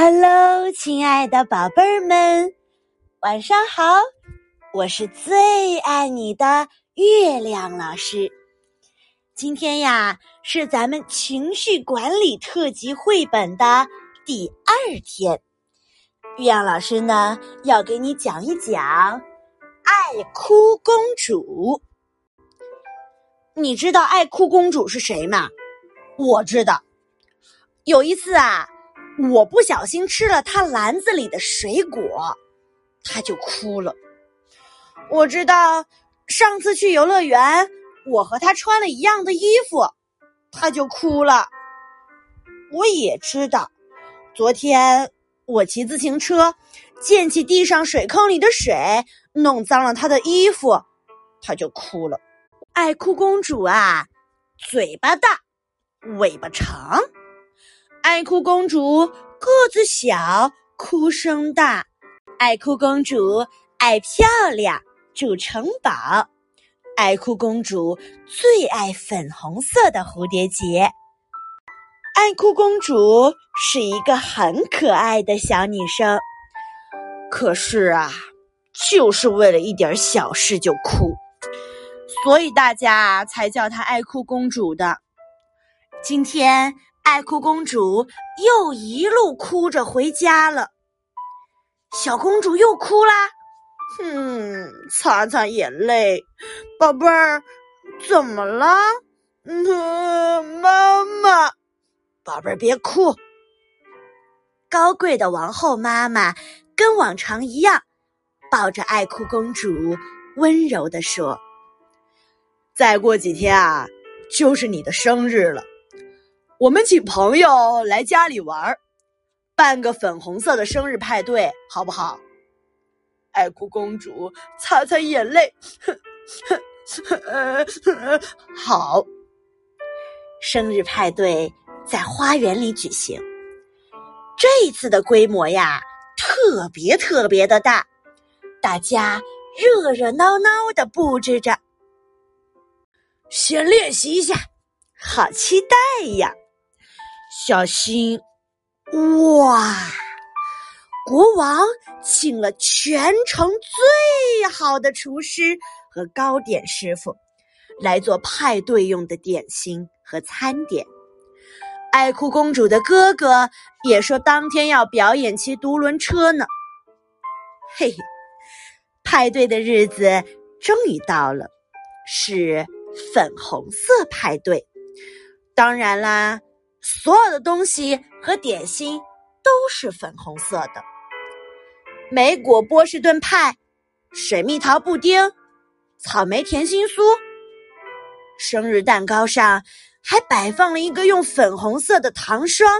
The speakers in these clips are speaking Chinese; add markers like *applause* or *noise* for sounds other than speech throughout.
Hello，亲爱的宝贝儿们，晚上好！我是最爱你的月亮老师。今天呀，是咱们情绪管理特辑绘本的第二天。月亮老师呢，要给你讲一讲爱哭公主。你知道爱哭公主是谁吗？我知道。有一次啊。我不小心吃了他篮子里的水果，他就哭了。我知道上次去游乐园，我和他穿了一样的衣服，他就哭了。我也知道，昨天我骑自行车溅起地上水坑里的水，弄脏了他的衣服，他就哭了。爱哭公主啊，嘴巴大，尾巴长。爱哭公主个子小，哭声大。爱哭公主爱漂亮，住城堡。爱哭公主最爱粉红色的蝴蝶结。爱哭公主是一个很可爱的小女生，可是啊，就是为了一点小事就哭，所以大家才叫她爱哭公主的。今天。爱哭公主又一路哭着回家了，小公主又哭啦，哼，擦擦眼泪，宝贝儿，怎么了？嗯，妈妈，宝贝儿别哭。高贵的王后妈妈跟往常一样，抱着爱哭公主，温柔地说：“再过几天啊，就是你的生日了。”我们请朋友来家里玩，办个粉红色的生日派对，好不好？爱哭公主擦擦眼泪，*laughs* 好。生日派对在花园里举行，这一次的规模呀，特别特别的大，大家热热闹闹的布置着。先练习一下，好期待呀！小心！哇，国王请了全城最好的厨师和糕点师傅来做派对用的点心和餐点。爱哭公主的哥哥也说当天要表演骑独轮车呢。嘿嘿，派对的日子终于到了，是粉红色派对。当然啦。所有的东西和点心都是粉红色的，莓果波士顿派、水蜜桃布丁、草莓甜心酥。生日蛋糕上还摆放了一个用粉红色的糖霜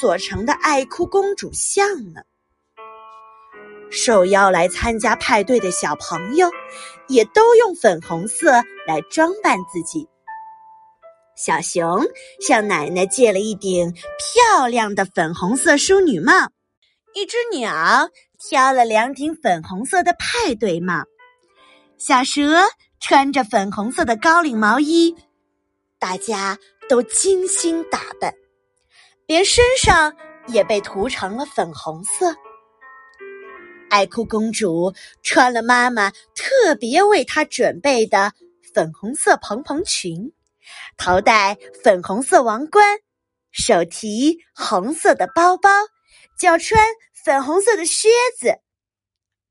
做成的爱哭公主像呢。受邀来参加派对的小朋友也都用粉红色来装扮自己。小熊向奶奶借了一顶漂亮的粉红色淑女帽，一只鸟挑了两顶粉红色的派对帽，小蛇穿着粉红色的高领毛衣，大家都精心打扮，连身上也被涂成了粉红色。爱哭公主穿了妈妈特别为她准备的粉红色蓬蓬裙。头戴粉红色王冠，手提红色的包包，脚穿粉红色的靴子。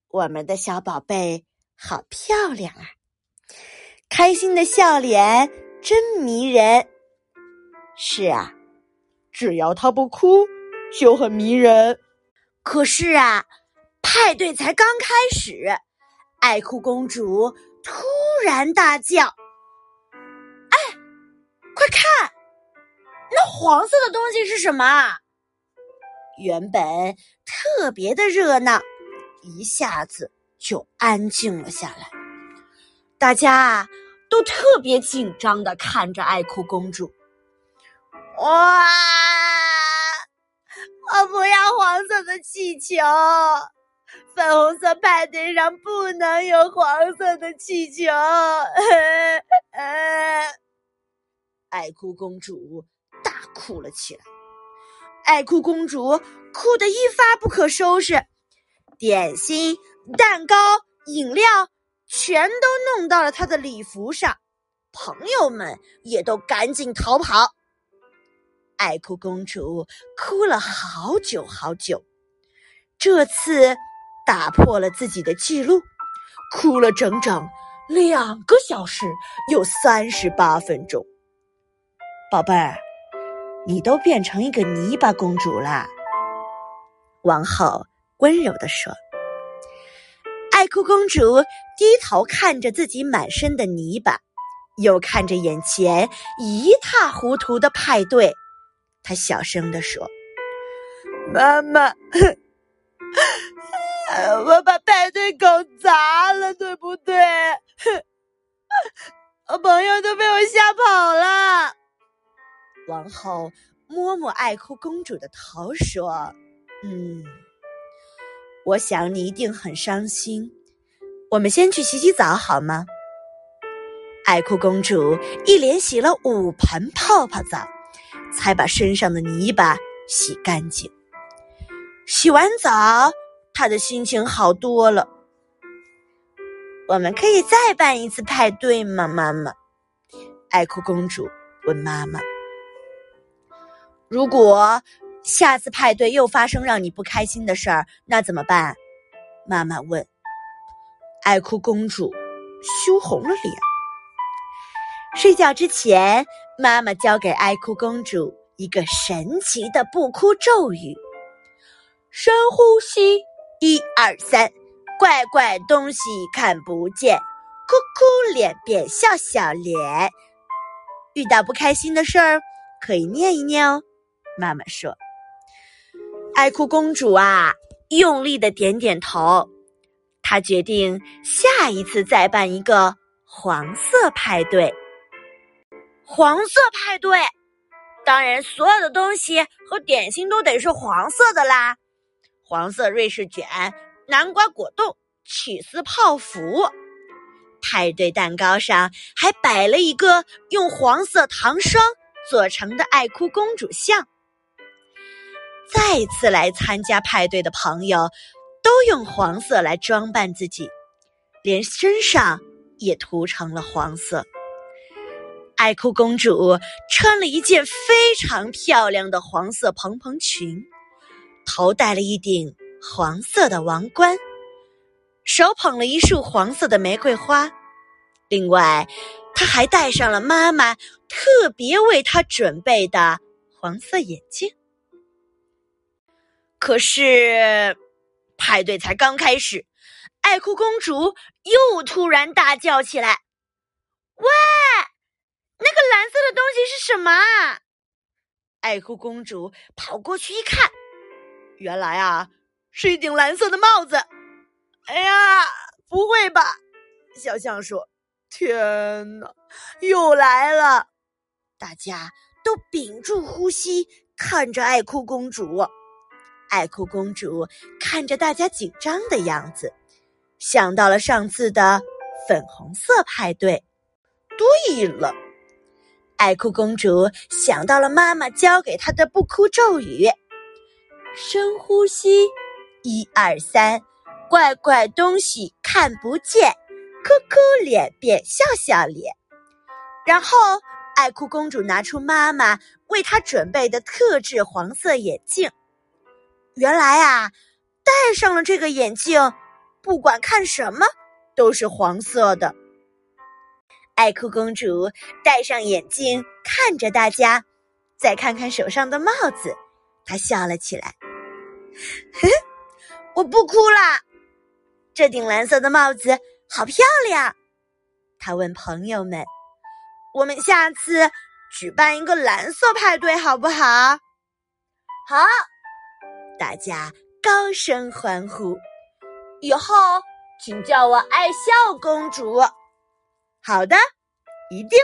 我们的小宝贝好漂亮啊！开心的笑脸真迷人。是啊，只要她不哭，就很迷人。可是啊，派对才刚开始，爱哭公主突然大叫。快看，那黄色的东西是什么？原本特别的热闹，一下子就安静了下来。大家都特别紧张的看着爱哭公主。哇！我不要黄色的气球，粉红色派对上不能有黄色的气球。*laughs* 爱哭公主大哭了起来。爱哭公主哭得一发不可收拾，点心、蛋糕、饮料全都弄到了她的礼服上，朋友们也都赶紧逃跑。爱哭公主哭了好久好久，这次打破了自己的记录，哭了整整两个小时有三十八分钟。宝贝儿，你都变成一个泥巴公主了。王后温柔地说：“爱哭公主低头看着自己满身的泥巴，又看着眼前一塌糊涂的派对。”她小声地说：“妈妈，我把派对搞砸了，对不对？我 *laughs* 朋友都被我吓跑了。”王后摸摸爱哭公主的头，说：“嗯，我想你一定很伤心。我们先去洗洗澡好吗？”爱哭公主一连洗了五盆泡泡澡。才把身上的泥巴洗干净。洗完澡，他的心情好多了。我们可以再办一次派对吗，妈妈？爱哭公主问妈妈。如果下次派对又发生让你不开心的事儿，那怎么办？妈妈问。爱哭公主羞红了脸。睡觉之前。妈妈教给爱哭公主一个神奇的不哭咒语：深呼吸，一二三，怪怪东西看不见，哭哭脸变笑笑脸。遇到不开心的事儿，可以念一念哦。妈妈说：“爱哭公主啊，用力的点点头。她决定下一次再办一个黄色派对。”黄色派对，当然所有的东西和点心都得是黄色的啦。黄色瑞士卷、南瓜果冻、起司泡芙。派对蛋糕上还摆了一个用黄色糖霜做成的爱哭公主像。再次来参加派对的朋友，都用黄色来装扮自己，连身上也涂成了黄色。爱哭公主穿了一件非常漂亮的黄色蓬蓬裙，头戴了一顶黄色的王冠，手捧了一束黄色的玫瑰花。另外，她还戴上了妈妈特别为她准备的黄色眼镜。可是，派对才刚开始，爱哭公主又突然大叫起来：“喂！”那个蓝色的东西是什么啊？爱哭公主跑过去一看，原来啊是一顶蓝色的帽子。哎呀，不会吧？小象说：“天哪，又来了！”大家都屏住呼吸，看着爱哭公主。爱哭公主看着大家紧张的样子，想到了上次的粉红色派对。对了。爱哭公主想到了妈妈教给她的不哭咒语：深呼吸，一二三，怪怪东西看不见，哭哭脸变笑笑脸。然后，爱哭公主拿出妈妈为她准备的特制黄色眼镜。原来啊，戴上了这个眼镜，不管看什么都是黄色的。爱哭公主戴上眼镜，看着大家，再看看手上的帽子，她笑了起来。我不哭啦，这顶蓝色的帽子好漂亮。她问朋友们：“我们下次举办一个蓝色派对好不好？”好，大家高声欢呼。以后请叫我爱笑公主。好的，一定。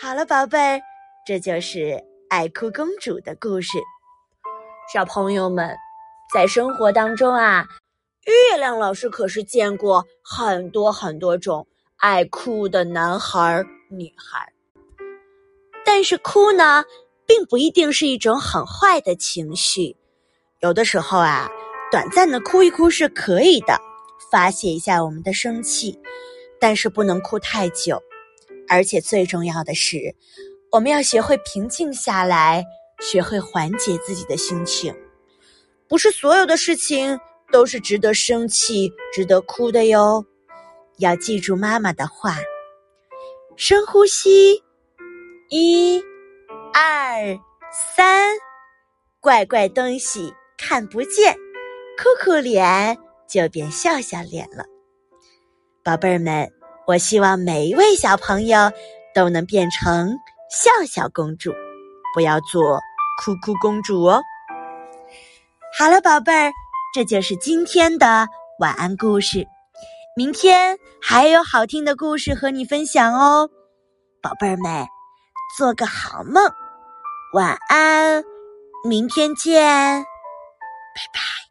好了，宝贝儿，这就是爱哭公主的故事。小朋友们，在生活当中啊，月亮老师可是见过很多很多种爱哭的男孩儿、女孩儿。但是哭呢，并不一定是一种很坏的情绪。有的时候啊，短暂的哭一哭是可以的，发泄一下我们的生气，但是不能哭太久。而且最重要的是，我们要学会平静下来，学会缓解自己的心情。不是所有的事情都是值得生气、值得哭的哟。要记住妈妈的话，深呼吸，一、二、三，怪怪东西看不见，哭哭脸就变笑笑脸了。宝贝儿们，我希望每一位小朋友都能变成笑笑公主，不要做哭哭公主哦。好了，宝贝儿，这就是今天的晚安故事。明天还有好听的故事和你分享哦，宝贝儿们，做个好梦，晚安，明天见，拜拜。